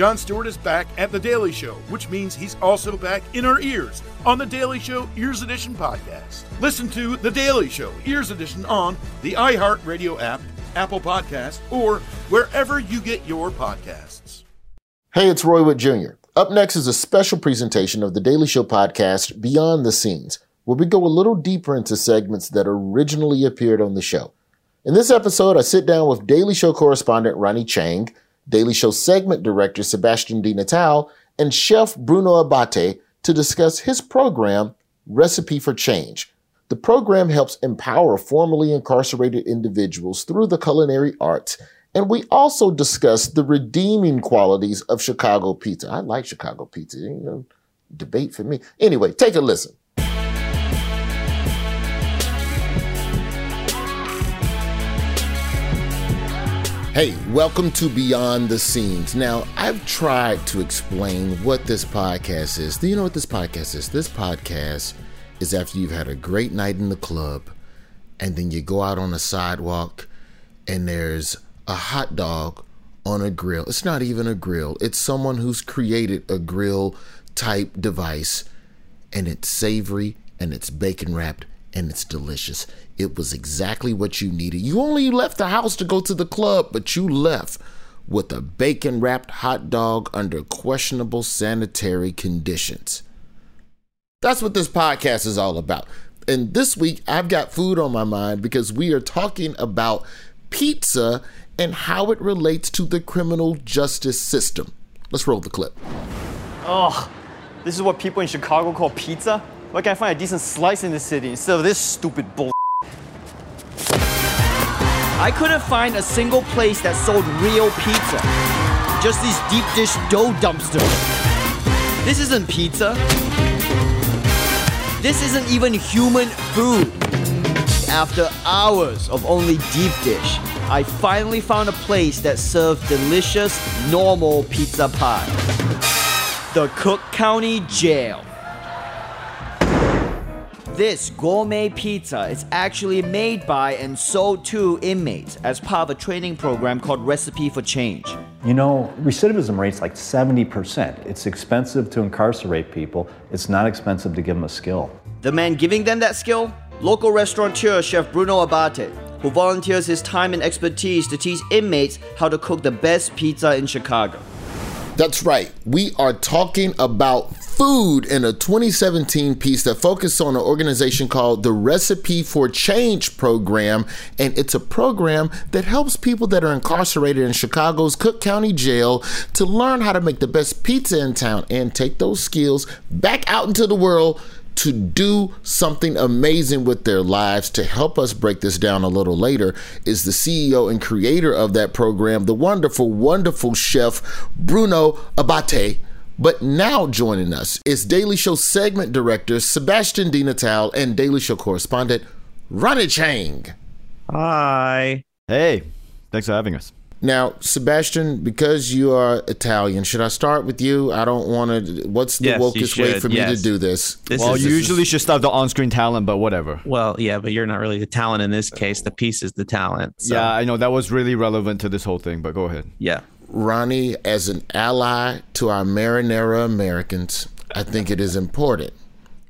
Jon Stewart is back at The Daily Show, which means he's also back in our ears on The Daily Show Ears Edition podcast. Listen to The Daily Show Ears Edition on the iHeartRadio app, Apple Podcast, or wherever you get your podcasts. Hey, it's Roy Wood Jr. Up next is a special presentation of The Daily Show podcast, Beyond the Scenes, where we go a little deeper into segments that originally appeared on the show. In this episode, I sit down with Daily Show correspondent Ronny Chieng, Daily Show segment director Sebastian DiNatale, and chef Bruno Abate to discuss his program, Recipe for Change. The program helps empower formerly incarcerated individuals through the culinary arts, and we also discuss the redeeming qualities of Chicago pizza. I like Chicago pizza, you know, debate for me. Anyway, take a listen. Hey, welcome to Beyond the Scenes. Now, I've tried to explain what this podcast is. Do you know what this podcast is? This podcast is after you've had a great night in the club, and then you go out on the sidewalk, and there's a hot dog on a grill. It's not even a grill, it's someone who's created a grill type device, and it's savory and it's bacon wrapped and it's delicious. It was exactly what you needed. You only left the house to go to the club, but you left with a bacon wrapped hot dog under questionable sanitary conditions. That's what this podcast is all about. And this week, I've got food on my mind because we are talking about pizza and how it relates to the criminal justice system. Let's roll the clip. Oh, this is what people in Chicago call pizza? Why can't I find a decent slice in the city instead of this stupid bull? I couldn't find a single place that sold real pizza. Just these deep dish dough dumpsters. This isn't pizza. This isn't even human food. After hours of only deep dish, I finally found a place that served delicious, normal pizza pie. The Cook County Jail. This gourmet pizza is actually made by and sold to inmates as part of a training program called Recipe for Change. You know, recidivism rate's like 70%. It's expensive to incarcerate people, it's not expensive to give them a skill. The man giving them that skill? Local restaurateur Chef Bruno Abate, who volunteers his time and expertise to teach inmates how to cook the best pizza in Chicago. That's right. We are talking about food in a 2017 piece that focused on an organization called the Recipe for Change program. And it's a program that helps people that are incarcerated in Chicago's Cook County Jail to learn how to make the best pizza in town and take those skills back out into the world to do something amazing with their lives. To help us break this down a little later is the CEO and creator of that program, the wonderful, wonderful chef Bruno Abate. But now joining us is Daily Show segment director Sebastian DiNatale and Daily Show correspondent Ronny Chieng. Hi. Hey, thanks for having us. Now, Sebastian, because you are Italian, should I start with you? I don't want to. What's the Yes, wokest way should, for me to do this? This well, is, you this usually is- should start the on-screen talent, but whatever. well, yeah, but you're not really the talent in this case. The piece is the talent. So, Yeah, I know that was really relevant to this whole thing, but go ahead. yeah. Ronnie, as an ally to our marinara Americans, I think it is important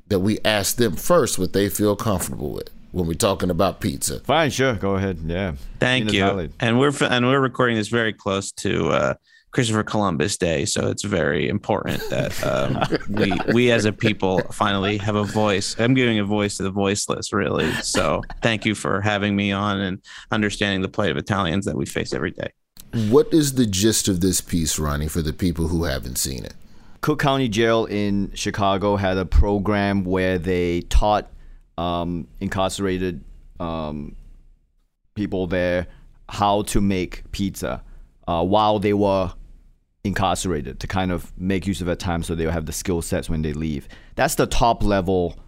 that we ask them first what they feel comfortable with when we're talking about pizza. Fine, sure, go ahead. Yeah. Thank Tina's you. valid. And we're and we're recording this very close to uh, Christopher Columbus Day, so it's very important that um, we we as a people finally have a voice. I'm giving a voice to the voiceless, really. So thank you for having me on and understanding the plight of Italians that we face every day. What is the gist of this piece, Ronnie, for the people who haven't seen it? Cook County Jail in Chicago had a program where they taught um, incarcerated um, people there how to make pizza uh, while they were incarcerated to kind of make use of that time so they'll have the skill sets when they leave. That's the top level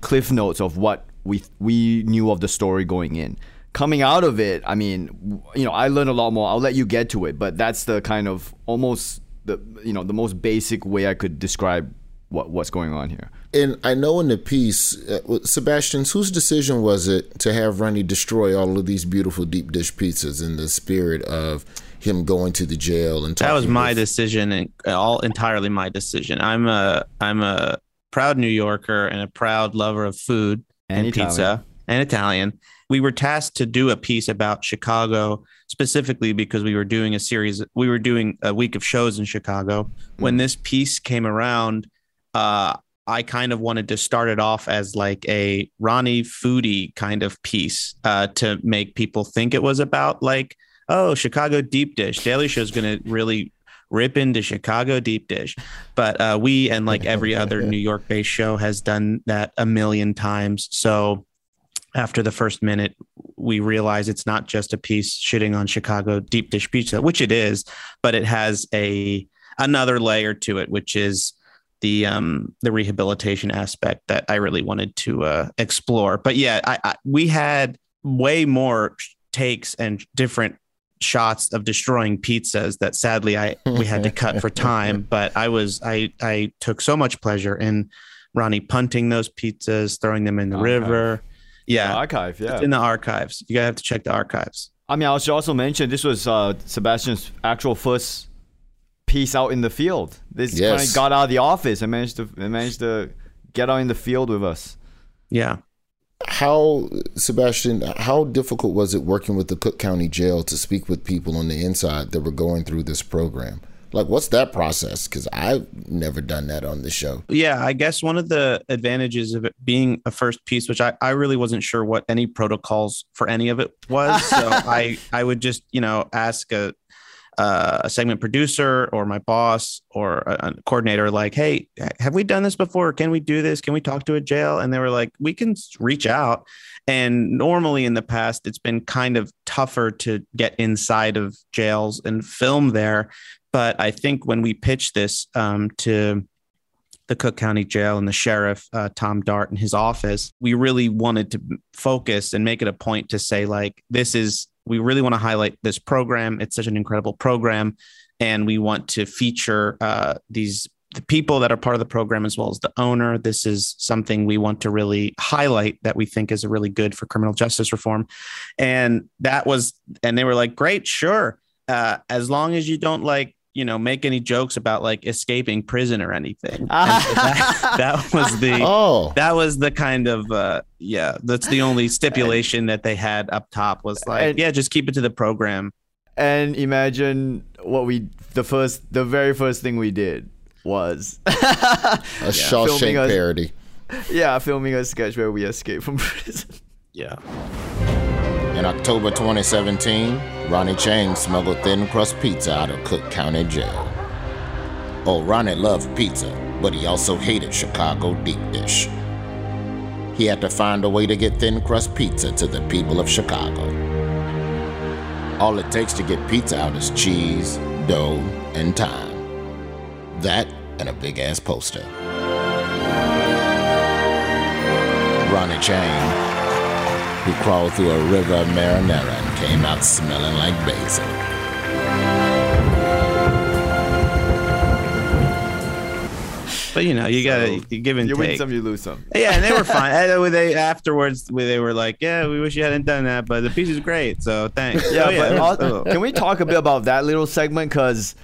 cliff notes of what we we knew of the story going in. Coming out of it, I mean, you know, I learned a lot more. I'll let you get to it, but that's the kind of almost the you know the most basic way I could describe what what's going on here. And I know in the piece, uh, Sebastian's whose decision was it to have Ronnie destroy all of these beautiful deep dish pizzas in the spirit of him going to the jail and that was my with- decision and all entirely my decision. I'm a I'm a proud New Yorker and a proud lover of food and, And pizza and Italian. We were tasked to do a piece about Chicago specifically because we were doing a series. We were doing a week of shows in Chicago. When this piece came around, uh, I kind of wanted to start it off as like a Ronnie foodie kind of piece uh, to make people think it was about like, oh, Chicago deep dish. Daily Show is going to really rip into Chicago deep dish. But uh, we and like every other New York based show has done that a million times. So after the first minute, we realize it's not just a piece shitting on Chicago deep dish pizza, which it is, but it has a another layer to it, which is the um the rehabilitation aspect that I really wanted to uh, explore. But yeah, I, I we had way more takes and different shots of destroying pizzas that sadly I we had to cut for time. But I was I I took so much pleasure in Ronnie punting those pizzas, throwing them in the Archive. river. Yeah, Archive, yeah. it's in the archives. You gotta have to check the archives. I mean, I should also mention this was uh, Sebastian's actual first piece out in the field. This Yes. kind of got out of the office and managed to and managed to get out in the field with us. Yeah. How, Sebastian, how difficult was it working with the Cook County Jail to speak with people on the inside that were going through this program? Like, what's that process? Because I've never done that on the show. Yeah, I guess one of the advantages of it being a first piece, which I, I really wasn't sure what any protocols for any of it was. So I, I would just, you know, ask a, uh, a segment producer or my boss or a, a coordinator, like, hey, have we done this before? Can we do this? Can we talk to a jail? And they were like, we can reach out. And normally in the past, it's been kind of tougher to get inside of jails and film there. But I think when we pitched this um, to the Cook County Jail and the sheriff, uh, Tom Dart, and his office, we really wanted to focus and make it a point to say, like, this is, we really want to highlight this program. It's such an incredible program. And we want to feature uh, these the people that are part of the program as well as the owner. This is something we want to really highlight that we think is really good for criminal justice reform. And that was, and they were like, great, sure. Uh, as long as you don't like, you know, make any jokes about like escaping prison or anything. So that, that was the Oh, that was the kind of uh yeah, that's the only stipulation that they had up top was like, And- yeah, just keep it to the program. And imagine what we the first the very first thing we did was a Filming Shawshank us- parody. yeah, filming a sketch where we escape from prison. Yeah. In October 2017, Ronny Chieng smuggled thin crust pizza out of Cook County Jail. Oh, Ronnie loved pizza, but he also hated Chicago deep dish. He had to find a way to get thin crust pizza to the people of Chicago. All it takes to get pizza out is cheese, dough, and time. That and a big ass poster. Ronny Chieng who crawled through a river of marinara and came out smelling like basil. But you know, you gotta you give and You win some, you lose some. Yeah, and they were fine. And they afterwards they were like, "Yeah, we wish you hadn't done that, but the piece is great, so thanks." Yeah, Oh, but it was- al- can we talk a bit about that little segment? Because,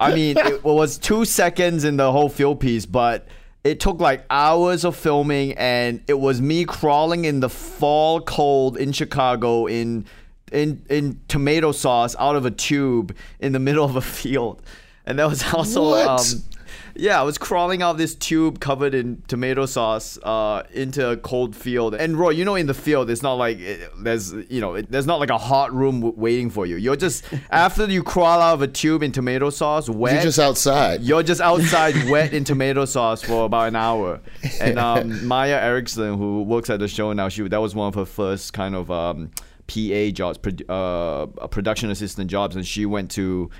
I mean, it was two seconds in the whole field piece, but it took like hours of filming, and it was me crawling in the fall cold in Chicago in in in tomato sauce out of a tube in the middle of a field, and that was also um. Yeah, I was crawling out of this tube covered in tomato sauce uh, into a cold field. And Roy, you know, in the field, it's not like it, there's, you know, it, there's not like a hot room w- waiting for you. You're just after you crawl out of a tube in tomato sauce, wet. You're just outside. You're just outside wet in tomato sauce for about an hour. And um, Maya Erickson, who works at the show now, she that was one of her first kind of um, PA jobs, uh, production assistant jobs, and she went to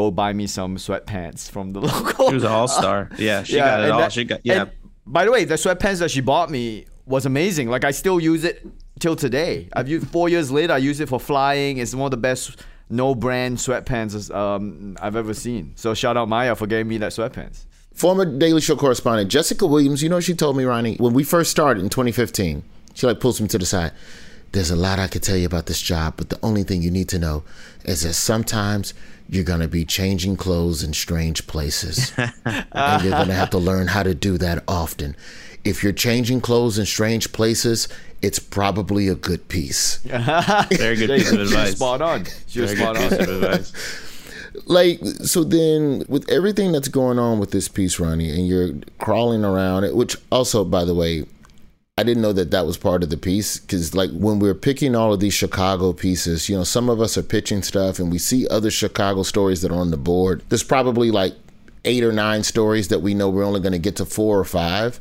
go buy me some sweatpants from the local. She was an all star. Yeah, she got it all. that- she got yeah. by the way, the sweatpants that she bought me was amazing. Like I still use it till today. I've used four years later. I use it for flying. It's one of the best no brand sweatpants um, I've ever seen. So shout out Maya for getting me that sweatpants. former Daily Show correspondent Jessica Williams, you know, what she told me, Ronnie, when we first started in 2015, she like pulls me to the side. There's a lot I could tell you about this job, but the only thing you need to know is that sometimes you're going to be changing clothes in strange places. and you're going to have to learn how to do that often. If you're changing clothes in strange places, it's probably a good piece. Very good piece of She was advice. spot on. She was Very spot good piece of on. advice. like so then with everything that's going on with this piece ronnie and you're crawling around it which also by the way i didn't know that that was part of the piece because like when we're picking all of these chicago pieces you know some of us are pitching stuff and we see other chicago stories that are on the board there's probably like eight or nine stories that we know we're only going to get to four or five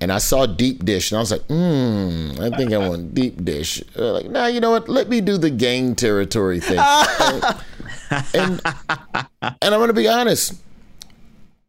and I saw deep dish, and I was like, hmm, I think I want deep dish. Like, nah, you know what? Let me do the gang territory thing. and and I'm gonna be honest.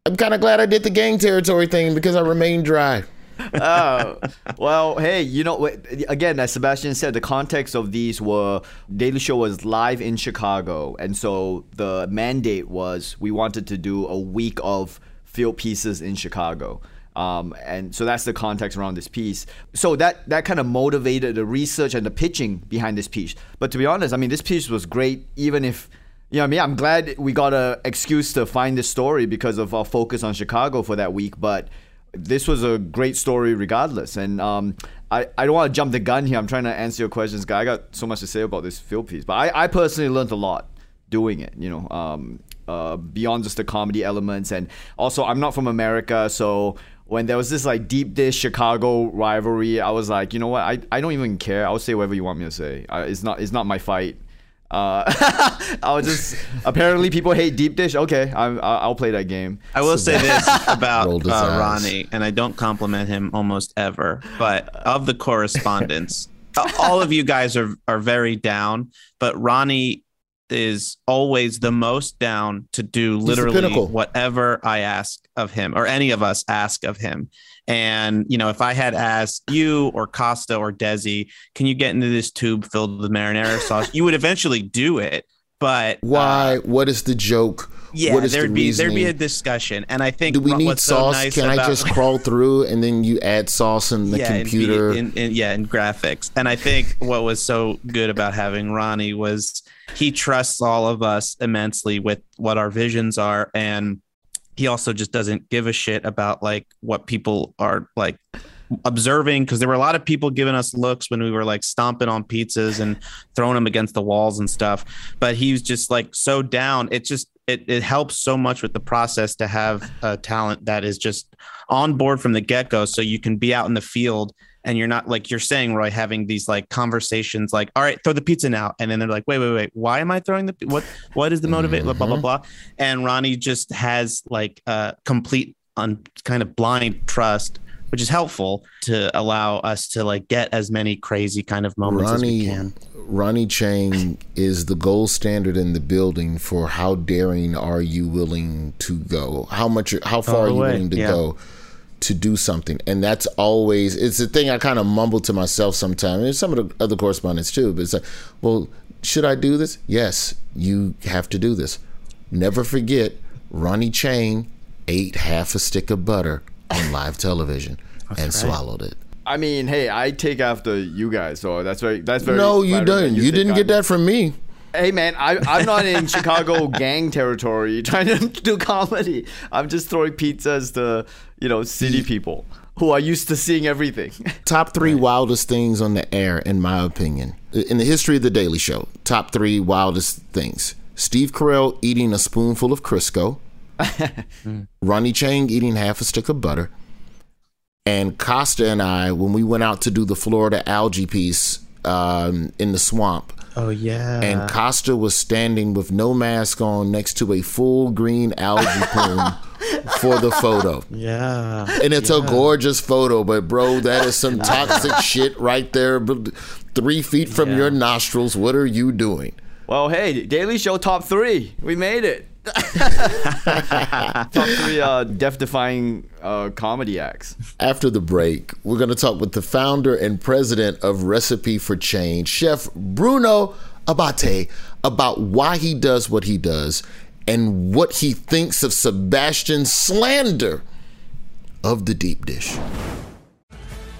I'm kind of glad I did the gang territory thing because I remained dry. oh, well, hey, you know, again, as Sebastian said, the context of these were Daily Show was live in Chicago, and so the mandate was we wanted to do a week of field pieces in Chicago. Um, and so that's the context around this piece. So that that kind of motivated the research and the pitching behind this piece. But to be honest, I mean, this piece was great, even if you know, I mean, I'm glad we got an excuse to find this story because of our focus on Chicago for that week. But this was a great story regardless. And um, I, I don't want to jump the gun here. I'm trying to answer your questions, guy. I got so much to say about this field piece. But I, I personally learned a lot doing it, you know, um, uh, beyond just the comedy elements. And also, I'm not from America, so when there was this like deep dish Chicago rivalry, I was like, you know what? I, I don't even care. I'll say whatever you want me to say. Uh, it's not it's not my fight. Uh, I was just apparently people hate deep dish. Okay, I'm, I'll I'll play that game. I will say this about uh. Ronnie, and I don't compliment him almost ever, but of the correspondence, all of you guys are are very down, but Ronnie is always the most down to do the literally whatever I ask of him or any of us ask of him. And you know, if I had asked you or Kosta or Desi, can you get into this tube filled with marinara sauce? You would eventually do it, but uh, Why? what is the joke? yeah, what is there'd the be there'd be a discussion, and I think Do we need what's so sauce? nice Can I just crawl through and then you add sauce in the yeah, and computer? in, in- yeah, in graphics. And I think what was so good about having Ronnie was he trusts all of us immensely with what our visions are, and he also just doesn't give a shit about like what people are like observing because there were a lot of people giving us looks when we were like stomping on pizzas and throwing them against the walls and stuff. But he was just like so down. It just it, it helps so much with the process to have a talent that is just on board from the get-go so you can be out in the field and you're not like you're saying roy having these like conversations like all right throw the pizza now and then they're like wait wait wait why am i throwing the what what is the motivate blah blah blah blah and ronnie just has like uh complete un, kind of blind trust which is helpful to allow us to like get as many crazy kind of moments as we Ronnie can Ronny Chieng is the gold standard in the building for how daring are you willing to go? How much? How far are you willing to yeah. go to do something? And that's always it's the thing I kind of mumble to myself sometimes. And some of the other correspondents too. But it's like, well, should I do this? Yes, you have to do this. Never forget, Ronny Chieng ate half a stick of butter on live television and swallowed it. I mean, hey, I take after you guys, so that's very that's very. No, you didn't. that You didn't get that from me. Hey man, I, I'm not in Chicago gang territory trying to do comedy. I'm just throwing pizzas to you know city people who are used to seeing everything. Top three wildest things on the air, in my opinion, in the history of the Daily Show. Top three wildest things: Steve Carell eating a spoonful of Crisco, Ronny Chieng eating half a stick of butter, and Kosta and I when we went out to do the Florida algae piece um, in the swamp. Oh yeah And Kosta was standing with no mask on next to a full green algae plume for the photo. yeah And it's a gorgeous photo, but bro, that is some toxic shit right there. but Three feet from your nostrils. What are you doing? well, hey, Daily Show top three, we made it. top three uh, death-defying uh, comedy acts. After the break, we're going to talk with the founder and president of Recipe for Change, Chef Bruno Abate, about why he does what he does and what he thinks of Sebastian's slander of the deep dish.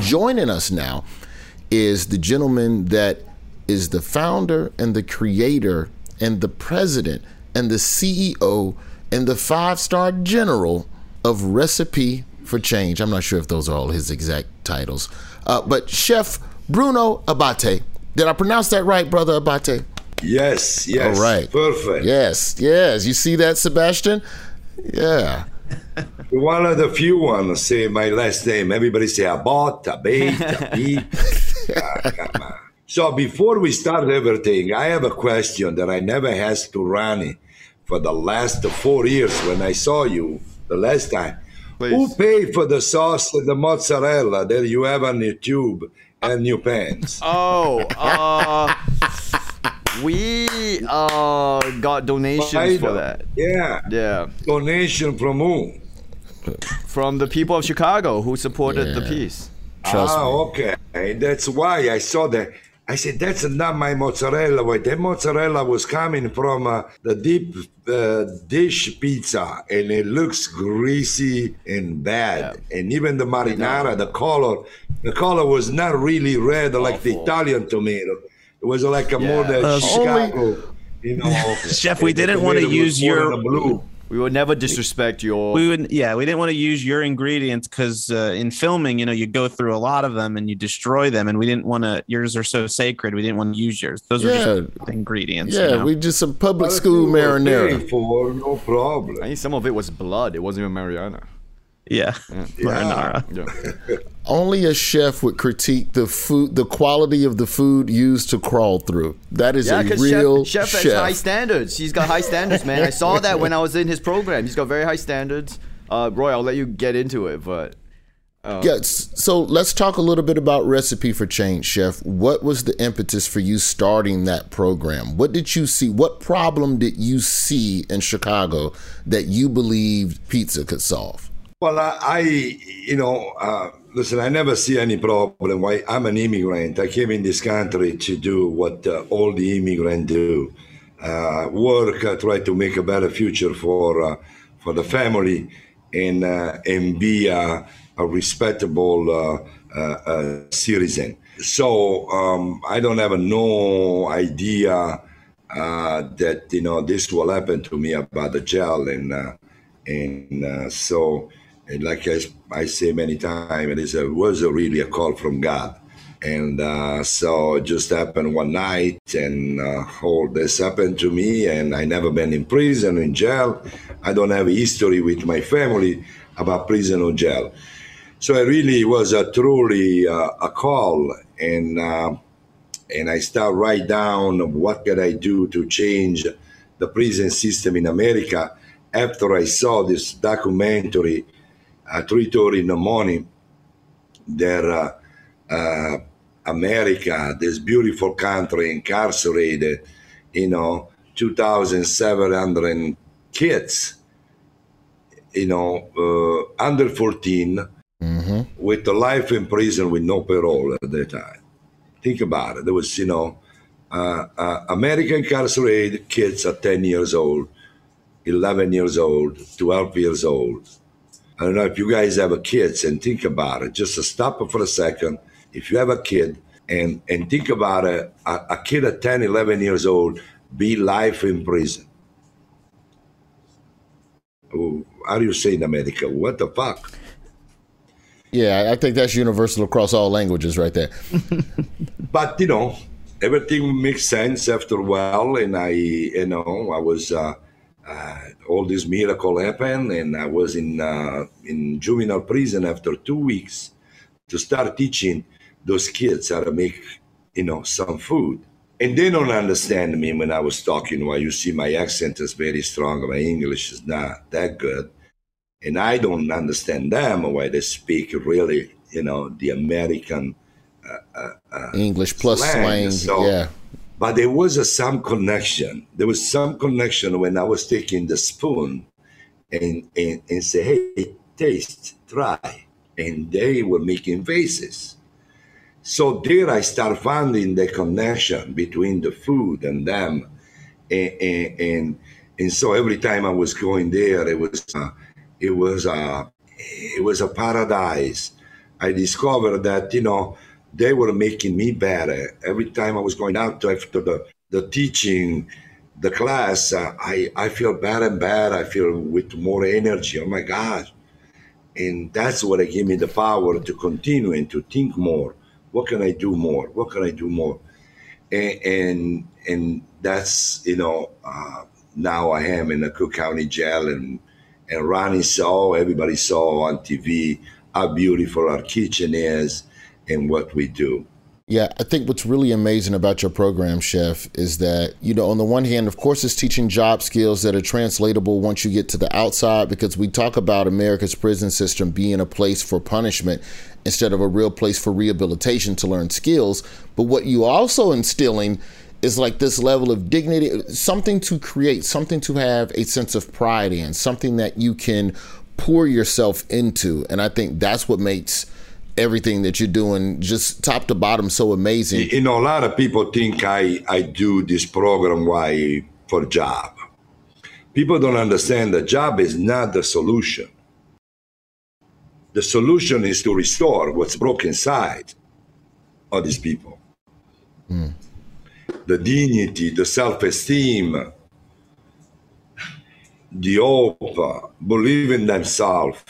Joining us now is the gentleman that is the founder and the creator and the president and the CEO and the five star general of Recipe for Change. I'm not sure if those are all his exact titles, uh, but Chef Bruno Abate. Did I pronounce that right, brother Abate? Yes, yes. All right. Perfect. Yes, yes. You see that, Sebastian? Yeah. One of the few ones say my last name. Everybody say Abot, Abate, Abit. Ah, come on. So before we start everything, I have a question that I never asked to Rani for the last four years when I saw you the last time. Who paid for the sauce and the mozzarella that you have on your tube and your pants? Oh, uh, we uh got donations I for know. that. Yeah. Yeah, Donation from who? from the people of Chicago who supported the Yeah. piece. Trust ah, me. okay. That's why I saw that. I said, that's not my mozzarella. Wait, that mozzarella was coming from uh, the deep uh, dish pizza, and it looks greasy and bad. And even the marinara, the color, the color was not really red like the Italian tomato. It was like a more Yeah. the Uh, Chicago, you know. Chef, we didn't wanna use your- blue. We would never disrespect your. we would yeah we didn't want to use your ingredients because uh, in filming you know you go through a lot of them and you destroy them and we didn't want to yours are so sacred we didn't want to use yours those Yeah. are just ingredients Yeah, you know? we just some public school we marinara. For no problem. I think some of it was blood. It wasn't even Mariana. Yeah, marinara Yeah. Only a chef would critique the food, the quality of the food used to crawl through. That is Yeah, a real chef, chef chef. has high standards. He's got high standards, man. I saw that when I was in his program. He's got very high standards. Uh, Roy, I'll let you get into it, but Yes. So let's talk a little bit about Recipe for Change, Chef. What was the impetus for you starting that program? What did you see? What problem did you see in Chicago that you believed pizza could solve? Well, I, I you know, uh, listen, I never see any problem. Why? I'm an immigrant. I came in this country to do what uh, all the immigrants do: uh, work, uh, try to make a better future for uh, for the family, and uh, and be uh, a respectable citizen. So um, I don't have no idea that you know this will happen to me about the jail, and and so and like I, I say many times it is a, was a really a call from God. And uh, so it just happened one night and uh, all this happened to me and I never been in prison in jail. I don't have a history with my family about prison or jail. So it really was a truly uh, a call and uh, and I start write down what can I do to change the prison system in America after I saw this documentary at 3.30 in the morning that uh, uh, America, this beautiful country, incarcerated, you know, 2,700 kids, you know, uh, under 14 with a life in prison with no parole at that time. Think about it. There was, you know, uh, uh, American incarcerated kids at 10 years old, 11 years old, 12 years old. I don't know if you guys have a kids and think about it. Just stop for a second. If you have a kid and, and think about it, a, a kid at 10, 11 years old be life in prison. How do you say in America? What the fuck? Yeah, I think that's universal across all languages, right there. but you know everything makes sense after a while and i you know i was uh, all this miracle happened and i was in uh, in juvenile prison after two weeks to start teaching those kids how to make you know some food and they don't understand me when I was talking. Why you see my accent is very strong, my English is not that good, and I don't understand them why they speak really, you know, the American uh, uh, English plus slang. So- yeah. But there was a, some connection. There was some connection when I was taking the spoon and, and, and say, hey, taste, try. And they were making faces. So there I start finding the connection between the food and them. And, and, and, and so every time I was going there, it was, uh, it was, uh, it was a paradise. I discovered that, you know, they were making me better. Every time I was going out after the, the teaching, the class, uh, I, I feel better and better. I feel with more energy. Oh my God. And that's what gave me the power to continue and to think more. What can I do more? What can I do more? And and, and that's, you know, uh, now I am in the Cook County Jail and, and Ronnie saw, everybody saw on TV how beautiful our kitchen is and what we do. Yeah, I think what's really amazing about your program, Chef, is that, you know, on the one hand, of course, it's teaching job skills that are translatable once you get to the outside, because we talk about America's prison system being a place for punishment instead of a real place for rehabilitation to learn skills. But what you also instilling is like this level of dignity, something to create, something to have a sense of pride in, something that you can pour yourself into. And I think that's what makes everything that you're doing just top to bottom so amazing. You know, a lot of people think I, I do this program why for job. People don't understand the job is not the solution. The solution is to restore what's broken inside of these people. Hmm. The dignity, the self-esteem, the hope, believe in themselves.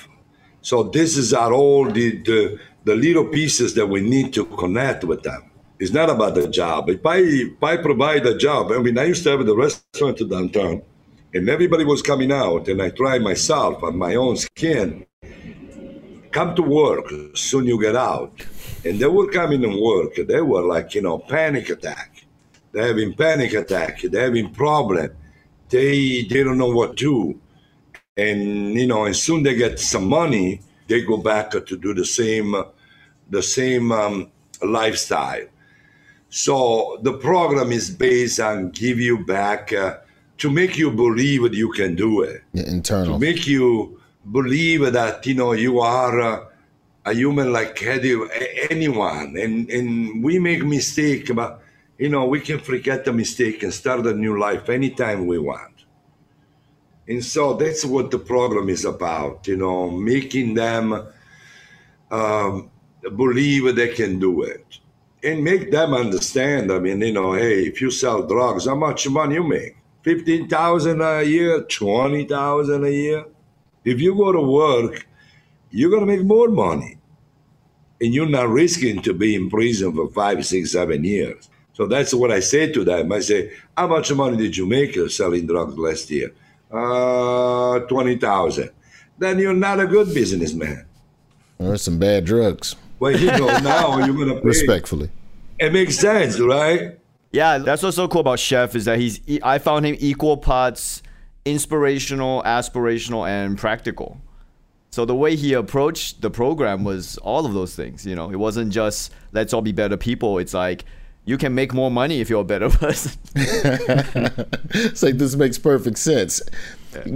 So this is are all the, the the little pieces that we need to connect with them. It's not about the job. If I if I provide a job, I mean I used to have the restaurant downtown and everybody was coming out and I tried myself on my own skin. Come to work, soon you get out. And they were coming to work. They were like, you know, panic attack. They're having panic attack. They're having problem. They they don't know what to do. And you know, as soon they get some money, they go back to do the same the same um, lifestyle. So the program is based on give you back uh, to make you believe that you can do it Yeah, internal. to make you believe that you know you are uh, a human like any- anyone and and we make mistake but you know we can forget the mistake and start a new life anytime we want and so that's what the program is about you know making them um, believe they can do it and make them understand i mean you know hey if you sell drugs how much money you make 15000 a year 20000 a year if you go to work, you're going to make more money. And you're not risking to be in prison for five, six, seven years. So that's what I say to them. I say, how much money did you make selling drugs last year? Uh, 20,000. Then you're not a good businessman. There's some bad drugs, Well, you know, now you're going to pay. respectfully. It makes sense, right? Yeah, that's what's so cool about Chef is that he's. I found him equal parts inspirational, aspirational, and practical. So the way he approached the program was all of those things. You know, it wasn't just let's all be better people. It's like you can make more money if you're a better person. It's like this makes perfect sense.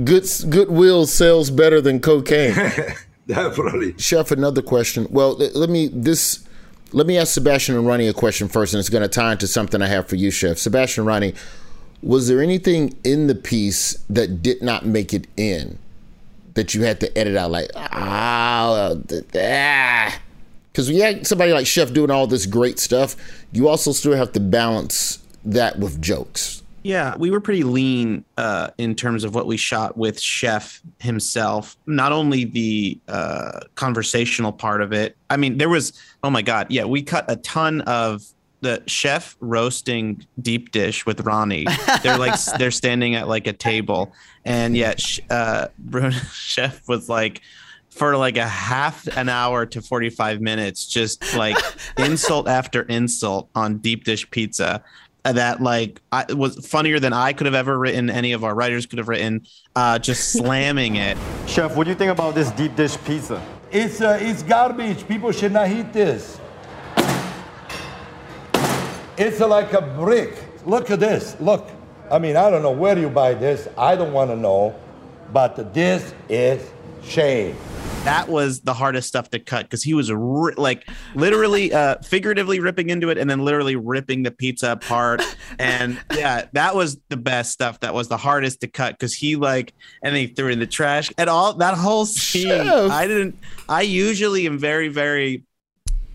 Good goodwill sells better than cocaine. Definitely. Chef, another question. Well, let, let me this. Let me ask Sebastian and Ronnie a question first, and it's going to tie into something I have for you, Chef. Sebastian Ronnie, was there anything in the piece that did not make it in that you had to edit out? Like ah, ah. Because we had somebody like Chef doing all this great stuff, you also still have to balance that with jokes. Yeah, we were pretty lean uh, in terms of what we shot with Chef himself. Not only the uh, conversational part of it. I mean, there was. Oh my God! Yeah, we cut a ton of the chef roasting deep dish with Ronnie. They're like they're standing at like a table, and yet uh, Bruno Chef was like for like a half an hour to 45 minutes just like insult after insult on deep dish pizza that like I, was funnier than I could have ever written. Any of our writers could have written. Uh, just slamming it. Chef, what do you think about this deep dish pizza? It's uh, it's garbage. People should not eat this. It's like a brick. Look at this. Look. I mean, I don't know where you buy this. I don't want to know. But this is shame. That was the hardest stuff to cut because he was ri- like literally, uh, figuratively ripping into it and then literally ripping the pizza apart. And yeah, that was the best stuff. That was the hardest to cut because he like, and then he threw it in the trash and all that whole scene. Chef. I didn't, I usually am very, very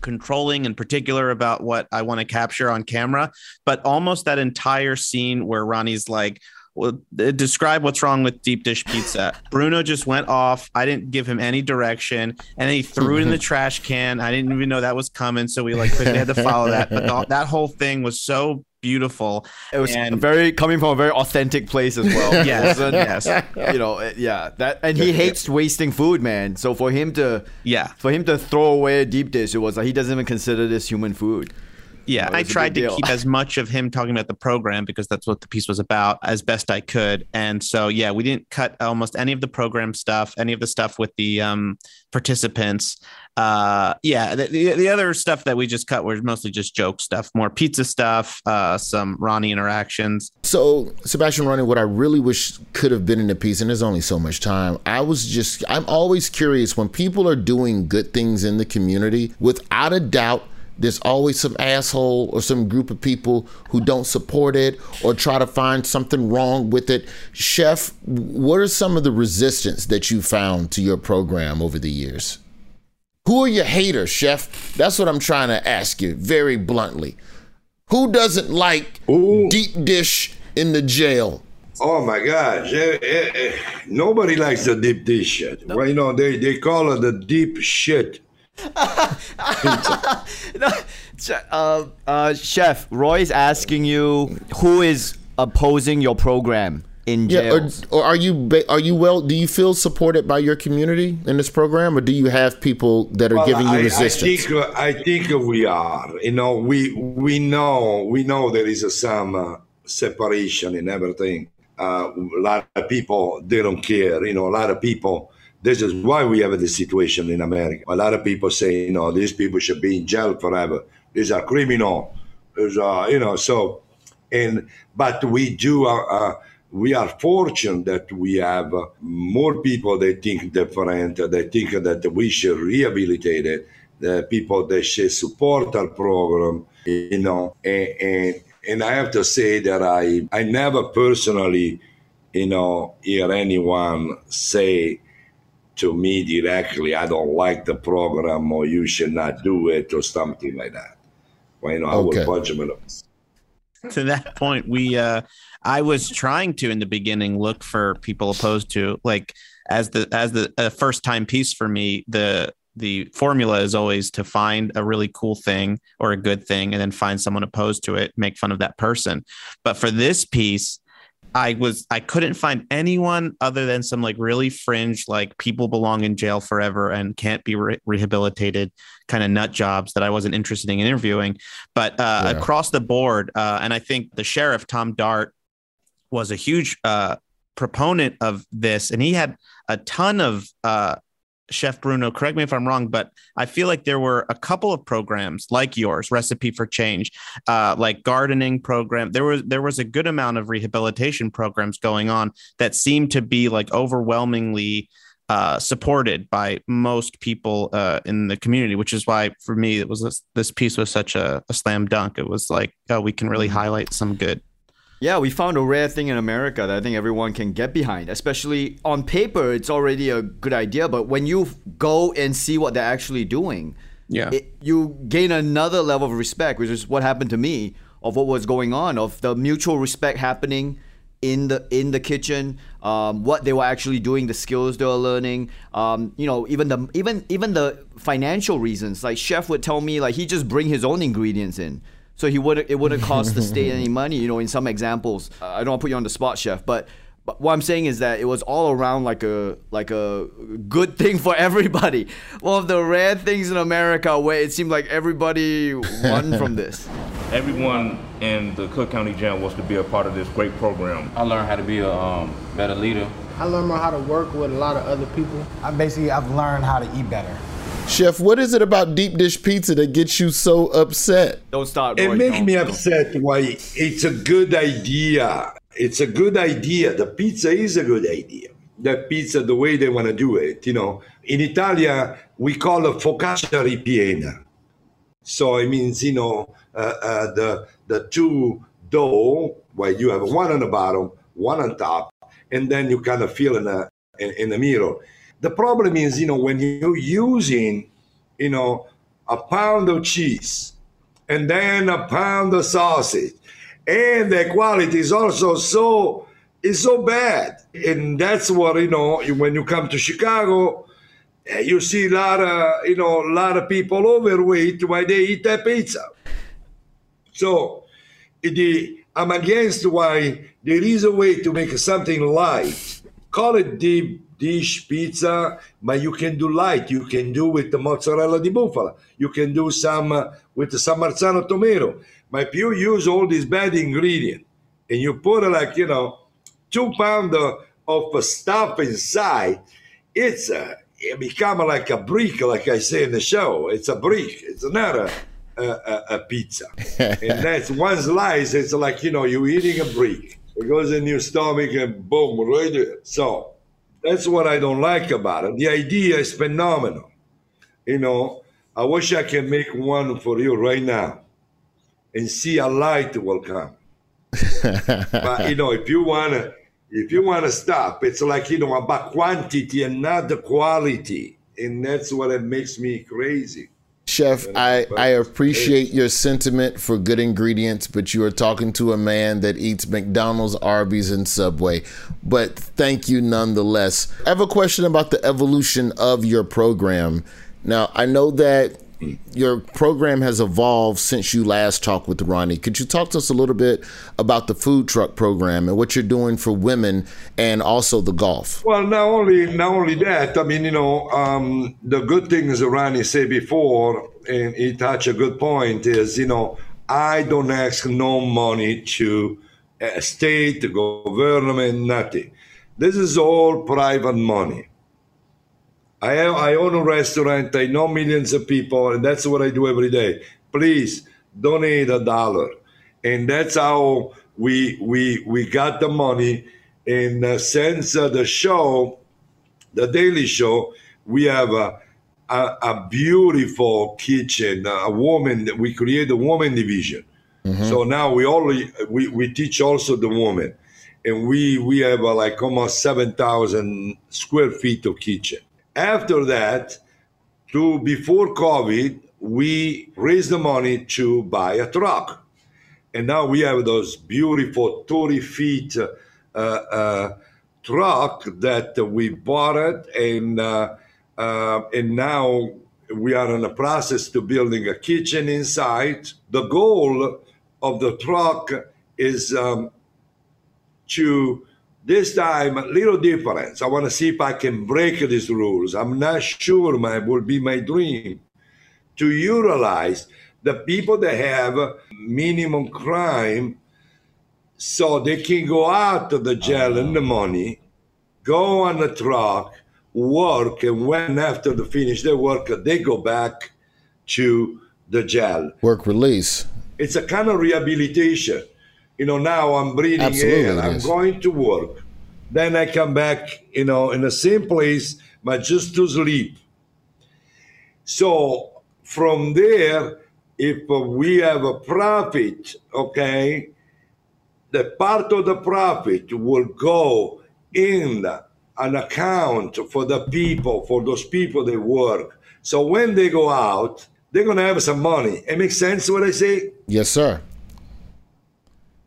controlling and particular about what I want to capture on camera. But almost that entire scene where Ronnie's like, well, uh, describe what's wrong with deep dish pizza. Bruno just went off. I didn't give him any direction, and then he threw it in the trash can. I didn't even know that was coming, so we like quickly had to follow that. But the, that whole thing was so beautiful. It was And- very coming from a very authentic place as well. Yes, It yes. You know, yeah. That and he hates wasting food, man. So for him to Yeah. for him to throw away a deep dish, it was like he doesn't even consider this human food. Yeah, I tried to deal. keep as much of him talking about the program because that's what the piece was about as best I could. And so, yeah, we didn't cut almost any of the program stuff, any of the stuff with the um, participants. Uh, yeah, the, the, the other stuff that we just cut was mostly just joke stuff, more pizza stuff, uh, some Ronnie interactions. So, Sebastian Ronnie, what I really wish could have been in the piece, and there's only so much time, I was just, I'm always curious when people are doing good things in the community, without a doubt, there's always some asshole or some group of people who don't support it or try to find something wrong with it. Chef, what are some of the resistance that you found to your program over the years? Who are your haters, Chef? That's what I'm trying to ask you very bluntly. Who doesn't like Ooh. deep dish in the jail? Oh my gosh! Eh, Nobody likes the deep dish shit. Well, you know they they call it the deep shit. Uh, uh, Chef, Roy's asking you who is opposing your program in Yeah, or, or are you are you well? Do you feel supported by your community in this program, or do you have people that are Well, giving you I, resistance? I think uh, I think we are. You know, we we know we know there is some uh, separation in everything. Uh, a lot of people they don't care. You know, a lot of people. This is why we have this situation in America. A lot of people say, you know, these people should be in jail forever. These are criminal. These are, you know, so and but we do uh, uh, we are fortunate that we have uh, more people that think different they think that we should rehabilitate it the people that should support our program you know and, and and i have to say that i i never personally you know hear anyone say to me directly i don't like the program or you should not do it or something like that. Well, you know i Okay. will punch them in the to that point we uh i was trying to in the beginning look for people opposed to like as the as the uh, first time piece for me the the formula is always to find a really cool thing or a good thing and then find someone opposed to it make fun of that person. But for this piece I was I couldn't find anyone other than some like really fringe like people belong in jail forever and can't be re- rehabilitated kind of nut jobs that I wasn't interested in interviewing. But uh, Yeah. across the board, uh, and I think the sheriff Tom Dart was a huge uh, proponent of this, and he had a ton of uh, Chef Bruno. Correct me if I'm wrong, but I feel like there were a couple of programs like yours, Recipe for Change, uh, like gardening program. There was there was a good amount of rehabilitation programs going on that seemed to be like overwhelmingly uh, supported by most people uh, in the community, which is why for me it was this, this piece was such a, a slam dunk. It was like oh, we can really highlight some good. Yeah, we found a rare thing in America that I think everyone can get behind. Especially on paper, it's already a good idea, but when you go and see what they're actually doing, Yeah. it, you gain another level of respect, which is what happened to me of what was going on, of the mutual respect happening in the in the kitchen, um, what they were actually doing, the skills they were learning. Um, you know, even the even even the financial reasons. Like chef would tell me, like he just bring his own ingredients in. So he would it wouldn't cost the state any money. You know, in some examples, uh, I don't want to put you on the spot, chef, but but what I'm saying is that it was all around like a like a good thing for everybody. One of the rare things in America where it seemed like everybody won from this. everyone in the Cook County Jail wants to be a part of this great program. I learned how to be a um, better leader. I learned more how to work with a lot of other people. I basically I've learned how to eat better. Chef, what is it about deep dish pizza that gets you so upset? Don't start. It makes don't. me upset why it's a good idea. It's a good idea. The pizza is a good idea. The pizza, the way they want to do it, you know. In Italia, we call it focaccia ripiena. So it means, you know, uh, uh, the the two dough, where you have one on the bottom, one on top, and then you kind of fill in the in, in the middle. The problem is, you know, when you're using, you know, a pound of cheese and then a pound of sausage, and the quality is also so is so bad, and that's what you know when you come to Chicago. eh, You see a lot of you know a lot of people overweight while they eat that pizza. So the, I'm against why there is a way to make something light. Call it deep dish pizza, but you can do light. You can do with the mozzarella di bufala. You can do some uh, with the San Marzano tomato. But if you use all these bad ingredients and you put uh, like, you know, two pound of, of stuff inside, it's a, it become like a brick, like I say in the show. It's a brick. It's not a, a, a, a pizza. and that's one slice. It's like, you know, you're eating a brick. It goes in your stomach and boom, right there. So that's what I don't like about it. The idea is phenomenal. You know, I wish I can make one for you right now and see a light will come. but you know, if you wanna if you wanna stop, it's like you know about quantity and not the quality. And that's what it makes me crazy. Chef, I, I appreciate your sentiment for good ingredients, but you are talking to a man that eats McDonald's, Arby's, and Subway. But thank you nonetheless. I have a question about the evolution of your program. Now, I know that your program has evolved since you last talked with Ronny. Could you talk to us a little bit about the food truck program and what you're doing for women and also the golf? Well, not only not only that, I mean, you know, um, the good things Ronny said before, and he touched a good point, is you know, I don't ask no money to uh, state, government, nothing. This is all private money. I have, I own a restaurant. I know millions of people, and that's what I do every day. Please donate a dollar, and that's how we we we got the money. And uh, since uh, the show, the Daily Show, we have a a, a beautiful kitchen. A woman, we create a woman division. So now we only we, we teach also the woman, and we we have uh, like almost seven thousand square feet of kitchen. After that, to before COVID, we raised the money to buy a truck, and now we have those beautiful thirty feet uh, uh, truck that we bought it, and uh, uh, and now we are in the process to building a kitchen inside. The goal of the truck is um, to this time a little difference. I want to see if I can break these rules. I'm not sure my will be my dream to utilize the people that have minimum crime so they can go out of the jail in the ah. money, go on the truck, work, and when after they finish their work, they go back to the jail. Work release. It's a kind of rehabilitation. You know, now I'm breathing Absolutely air, I'm is. going to work. Then I come back, you know, in the same place, but just to sleep. So from there, if we have a profit, okay, the part of the profit will go in an account for the people, for those people that work. So when they go out, they're gonna have some money. It makes sense what I say? Yes, sir.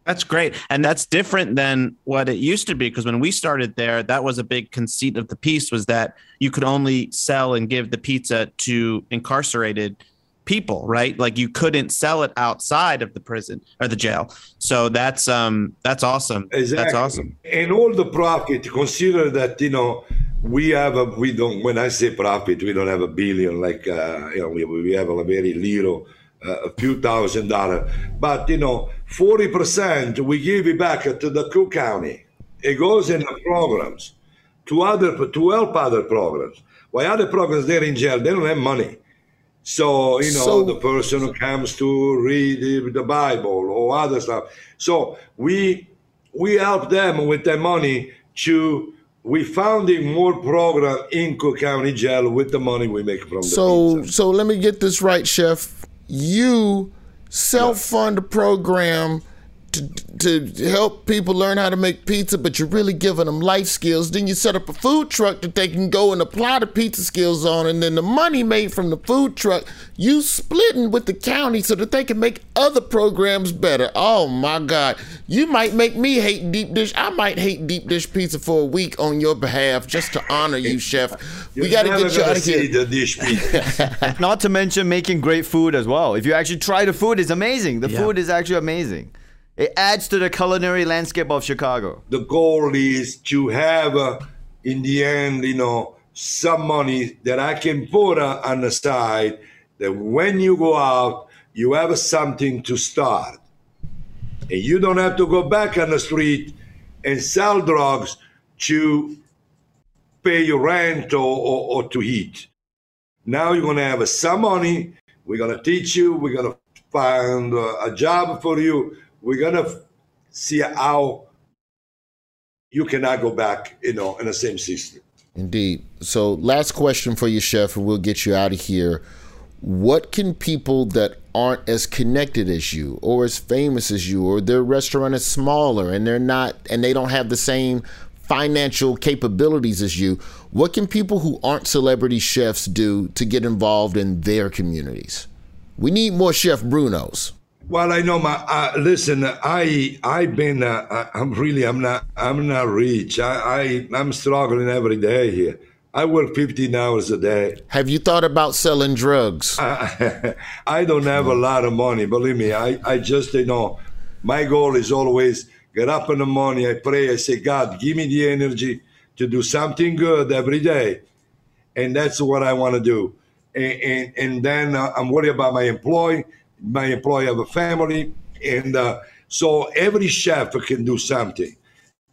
That's great. And that's different than what it used to be because when we started there, that was a big conceit of the piece was that you could only sell and give the pizza to incarcerated people, right? Like you couldn't sell it outside of the prison or the jail. So that's um that's awesome. Exactly. That's awesome. And all the profit, consider that, you know, we have a, we don't, when I say profit, we don't have a billion, like, uh, you know, we, we have a very little a few thousand dollars. But you know, forty percent we give it back to the Cook County. It goes in the programs to other to help other programs. Why other programs they're in jail, they don't have money. So you know So- the person who comes to read the, Bible or other stuff. So we we help them with their money to we founding more program in Cook County Jail with the money we make from the So so let me get this right, Chef. You self fund a program to, to help people learn how to make pizza, but you're really giving them life skills. Then you set up a food truck that they can go and apply the pizza skills on, and then the money made from the food truck, you splitting with the county so that they can make other programs better. Oh my God. You might make me hate deep dish. I might hate deep dish pizza for a week on your behalf just to honor you, Chef. we You're got to never get you gonna out of here. see the dish pizza. Not to mention making great food as well. If you actually try the food, it's amazing. The Yeah. food is actually amazing. It adds to the culinary landscape of Chicago. the goal is to have uh, in the end you know some money that i can put uh, on the side that when you go out you have something to start. And you don't have to go back on the street and sell drugs to pay your rent or, or, or to eat. Now you're going to have some money. We're going to teach you. We're going to find uh, a job for you we're to see how you cannot go back, you know, in the same system. Indeed. So, last question for you, Chef, and we'll get you out of here. What can people that aren't as connected as you, or as famous as you, or their restaurant is smaller and they're not, and they don't have the same financial capabilities as you, what can people who aren't celebrity chefs do to get involved in their communities? We need more Chef Brunos. Well, I know my. Uh, listen, I I've been. Uh, I- I'm really. I'm not. I'm not rich. I, I I'm struggling every day here. I work 15 hours a day. Have you thought about selling drugs? I, I don't have a lot of money. Believe me. I I just you know, my goal is always get up in the morning. I pray. I say, God, give me the energy to do something good every day, and that's what I want to do. And and, and then uh, I'm worried about my employee. My employee have a family, and uh, so every chef can do something.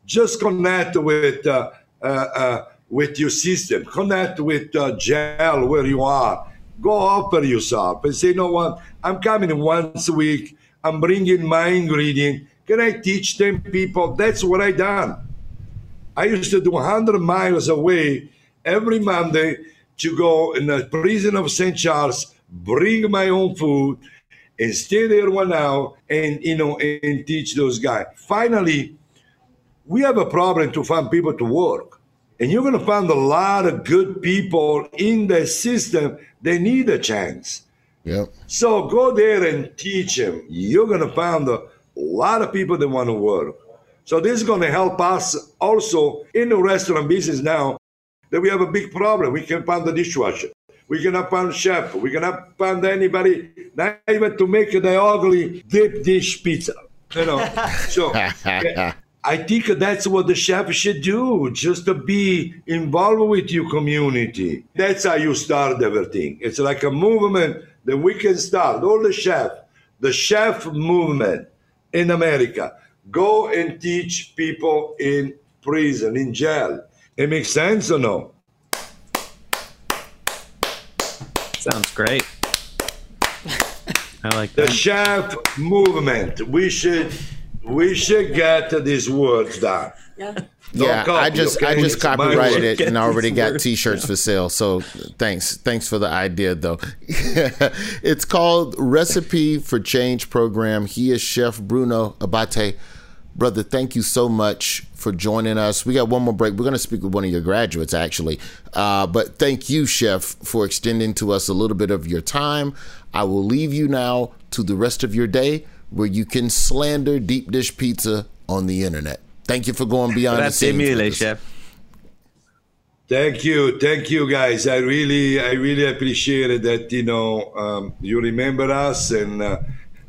Just connect with uh, uh, uh, with your system. Connect with uh, gel where you are. Go offer yourself and say, you know what? I'm coming once a week. I'm bringing my ingredient. Can I teach them people? That's what I done. I used to do 100 miles away every Monday to go in the prison of St. Charles, bring my own food, and stay there one hour and you know and teach those guys. Finally, we have a problem to find people to work. And you're going to find a lot of good people in the system. They need a chance. Yep. So go there and teach them. You're going to find a lot of people that want to work. So this is going to help us also in the restaurant business now that we have a big problem. We can find the dishwasher. We cannot find chef. We cannot find anybody, not even to make the ugly deep dish pizza. You know, so I think that's what the chef should do, just to be involved with your community. That's how you start everything. It's like a movement that we can start. All the chef, the chef movement in America, go and teach people in prison, in jail. It makes sense or no? Sounds great. I like The that. chef movement. We should we should get these words down. Don't yeah, copy, I just I just It's copyrighted it and already got T-shirts for sale. So thanks, thanks for the idea though. it's called Recipe for Change program. He is Chef Bruno Abate. Brother, thank you so much for joining us. We got one more break. We're going to speak with one of your graduates, actually. Uh, but thank you, Chef, for extending to us a little bit of your time. I will leave you now to the rest of your day where you can slander deep dish pizza on the internet. Thank you for going beyond the Grazie scenes. with mille, us. chef. Thank you, thank you, guys. I really, I really appreciate it that you know um, you remember us, and uh,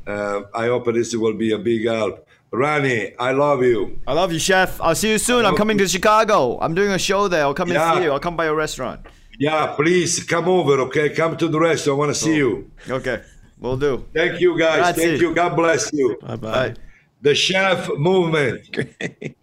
uh, I hope this will be a big help. Ronny, I love you. I love you, chef. I'll see you soon. I'm coming to Chicago. I'm doing a show there. I'll come and see you. I'll come by your restaurant. Yeah, please come over, okay? Come to the restaurant. I want to see you. Oh. Okay. we'll do. Thank you, guys. Grazie. Thank you. God bless you. Bye bye. The chef movement.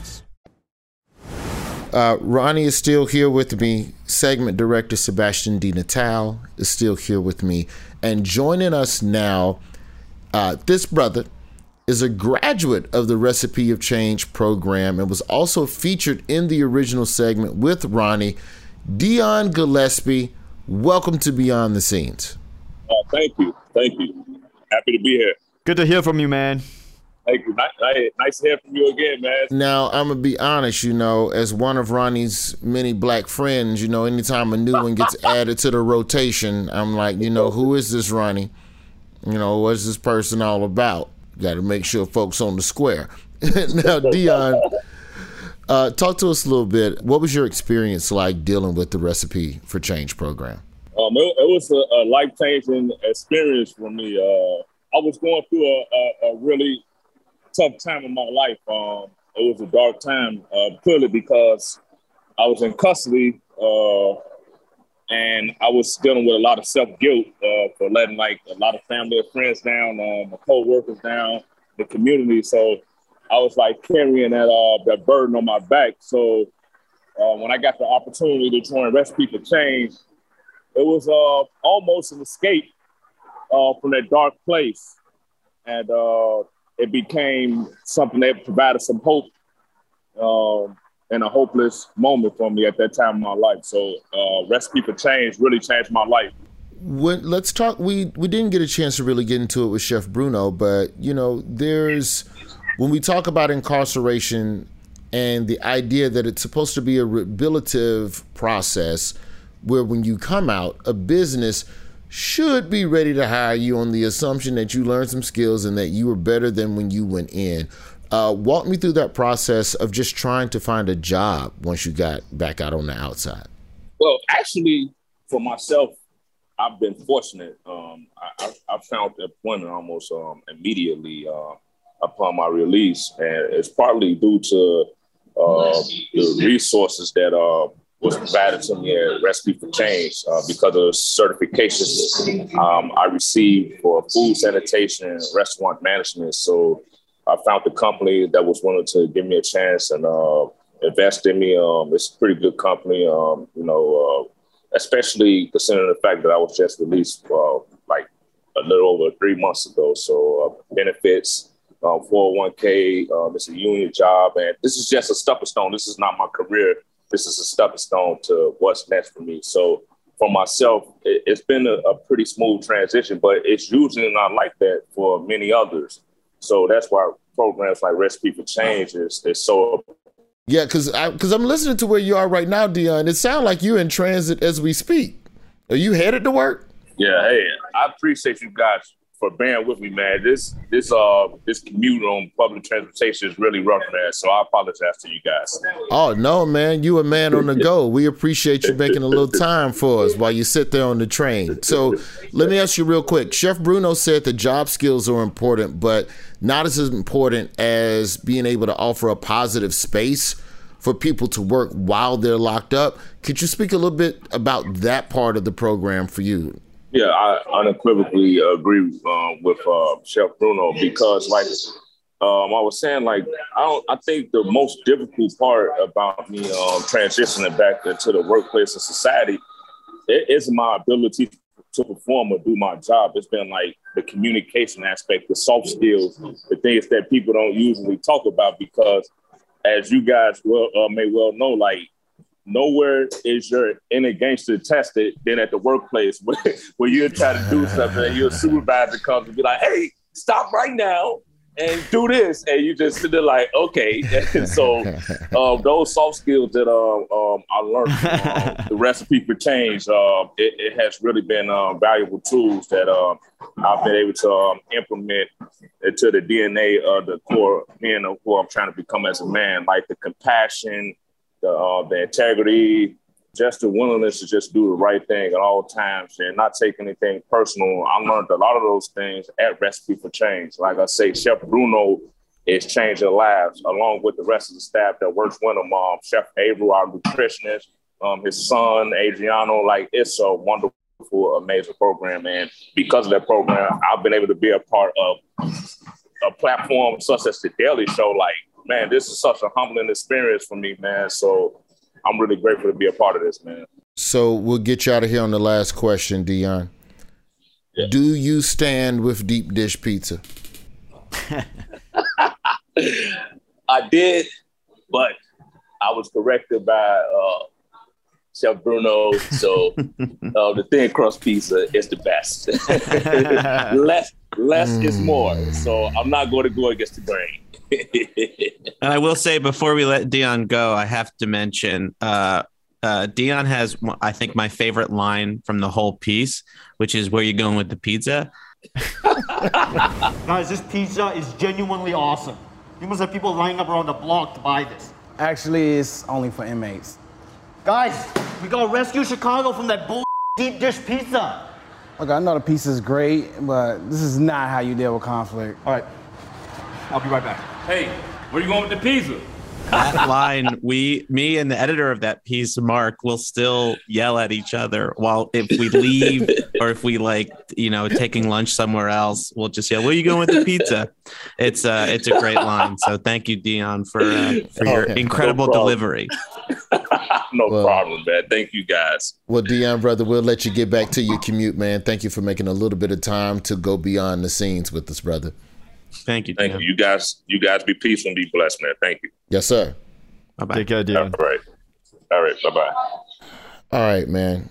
Uh, Ronny is still here with me. Segment director Sebastian DiNatale is still here with me. And joining us now, uh, this brother is a graduate of the Recipe of Change program and was also featured in the original segment with Ronny. Dion Gillespie, welcome to Beyond the Scenes. Oh, thank you. Thank you. Happy to be here. Good to hear from you, man. Thank you. Nice, nice to hear from you again, man. Now, I'm gonna be honest, you know, as one of Ronny's many black friends, you know, anytime a new one gets added to the rotation, I'm like, you know, who is this Ronny? You know, what's this person all about? Got to make sure folks on the square. now, Dion, uh, talk to us a little bit. What was your experience like dealing with the Recipe for Change program? Um, it, it was a, a life changing experience for me. Uh, I was going through a, a, a really tough time in my life. Um, it was a dark time, uh, purely because I was in custody uh, and I was dealing with a lot of self guilt uh, for letting like a lot of family and friends down, uh, my co-workers down, the community. So I was like carrying that uh, that burden on my back. So uh, when I got the opportunity to join Recipe for Change, it was uh, almost an escape uh, from that dark place, and uh, it became something that provided some hope um, in a hopeless moment for me at that time in my life. So, uh, Recipe for Change really changed my life. When, let's talk. We we didn't get a chance to really get into it with Chef Bruno, but you know, there's when we talk about incarceration and the idea that it's supposed to be a rehabilitative process, where when you come out, a business should be ready to hire you on the assumption that you learned some skills and that you were better than when you went in. Uh, walk me through that process of just trying to find a job once you got back out on the outside. Well, actually, for myself, I've been fortunate. Um, I, I, found employment almost um, immediately uh, upon my release, and it's partly due to uh, the resources that uh, was provided to me at Recipe for Change uh, because of certifications um, I received for food sanitation and restaurant management. So I found the company that was willing to give me a chance and uh, invest in me. Um, it's a pretty good company, um, you know, uh, especially considering the fact that I was just released uh, like a little over three months ago. So uh, benefits. Uh, 401k, um, it's a union job, and this is just a stepping stone. This is not my career this is a stepping stone to what's next for me. So for myself, it, has been a, a, pretty smooth transition, but it's usually not like that for many others. So that's why programs like Recipe for Change is, is so. Yeah, because because I'm listening to where you are right now, Dion. It sounds like you're in transit as we speak. Are you headed to work? Yeah, hey, I appreciate you guys for bearing with me, man. This this uh this commute on public transportation is really rough, man. So I apologize to you guys. Oh no, man, you a man on the go. We appreciate you making a little time for us while you sit there on the train. So let me ask you real quick. Chef Bruno said the job skills are important, but not as important as being able to offer a positive space for people to work while they're locked up. Could you speak a little bit about that part of the program for you? Yeah, I unequivocally agree uh, with uh, Chef Bruno because, like, um, I was saying, like, I don't. I think the most difficult part about me um, transitioning back into the workplace and society is my ability to perform or do my job. It's been like the communication aspect, the soft skills, the things that people don't usually talk about because, as you guys well uh, may well know, like nowhere is your inner gangster tested than at the workplace where, where you're trying to do something and your supervisor comes and be like, hey, stop right now and do this, and you just sit there like, okay. And so um, those soft skills that um, um, I learned, um, the recipe for change, uh, it, it, has really been uh, valuable tools that I've been able to um, implement into the DNA of the core men of who I'm trying to become as a man, like the compassion, the, uh, the integrity, just the willingness to just do the right thing at all times and not take anything personal. I learned a lot of those things at Recipe for Change. Like I say, Chef Bruno is changing lives along with the rest of the staff that works with him. Um, Chef Averill, our nutritionist, um, his son Adriano. Like it's a wonderful, amazing program, and because of that program, I've been able to be a part of a platform such as the Daily Show. Like, man, this is such a humbling experience for me, man. So I'm really grateful to be a part of this, man. So we'll get you out of here on the last question, Dion. Yeah. Do you stand with deep dish pizza? I did, but I was corrected by uh, Chef Bruno. So uh, the thin crust pizza is the best. less less mm. is more. So I'm not going to go against the grain. and I will say before we let Dion go, I have to mention uh, uh, Dion has, I think, my favorite line from the whole piece, which is "Where you going with the pizza?" Guys, this pizza is genuinely awesome. You must have people lining up around the block to buy this. Actually, it's only for inmates. Guys, we gotta rescue Chicago from that bull deep dish pizza. Look, I know the pizza is great, but this is not how you deal with conflict. All right, I'll be right back. Hey, where you going with the pizza? that line, we, me, and the editor of that piece, Mark, will still yell at each other while if we leave or if we like, you know, taking lunch somewhere else, we'll just yell, "Where you going with the pizza?" It's uh, it's a great line. So thank you, Dion, for uh, for your okay. incredible no delivery. no well, problem, man. Thank you, guys. Well, Dion, brother, we'll let you get back to your commute, man. Thank you for making a little bit of time to go beyond the scenes with us, brother. Thank you. Thank you. You guys, you guys be peaceful and be blessed, man. Thank you. Yes, sir. Bye bye. Take care, Dion. All right. All right. Bye bye. All right, man.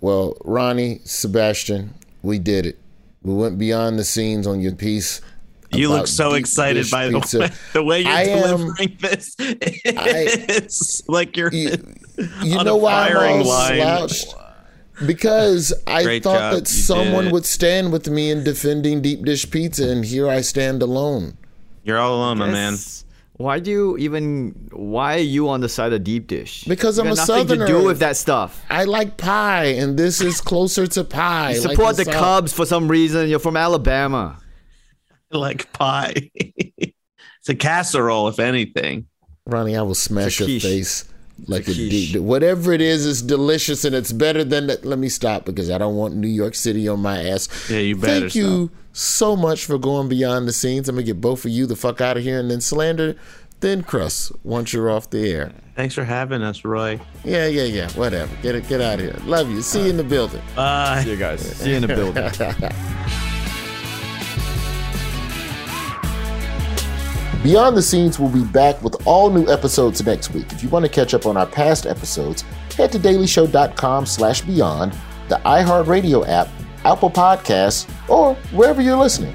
Well, Ronny, Sebastian, we did it. We went beyond the scenes on your piece. You look so excited by the way, the way you're I delivering am, this. It's I, like you're you, you know why I'm all line. slouched? Because I Great thought job. that you someone would stand with me in defending deep dish pizza, and here I stand alone. You're all alone, my man. Why do you even? Why are you on the side of deep dish? Because you I'm a nothing southerner. to do with that stuff. I like pie, and this is closer to pie. You support like the, the Cubs for some reason. You're from Alabama. I like pie. it's a casserole, if anything. Ronny, I will smash your face like a deep, whatever it is is delicious and it's better than that. Let me stop because I don't want New York City on my ass. Yeah, you better. Thank you so much for going beyond the scenes. I'm gonna get both of you the fuck out of here and then slander thin crust once you're off the air. Thanks for having us, Roy. Yeah, yeah, yeah. Whatever. Get it. Get out of here. Love you. See you in the building. Bye. See you guys. See you in the building. Beyond the Scenes will be back with all new episodes next week. If you want to catch up on our past episodes, head to dailyshow.com slash beyond, the iHeartRadio app, Apple Podcasts, or wherever you're listening.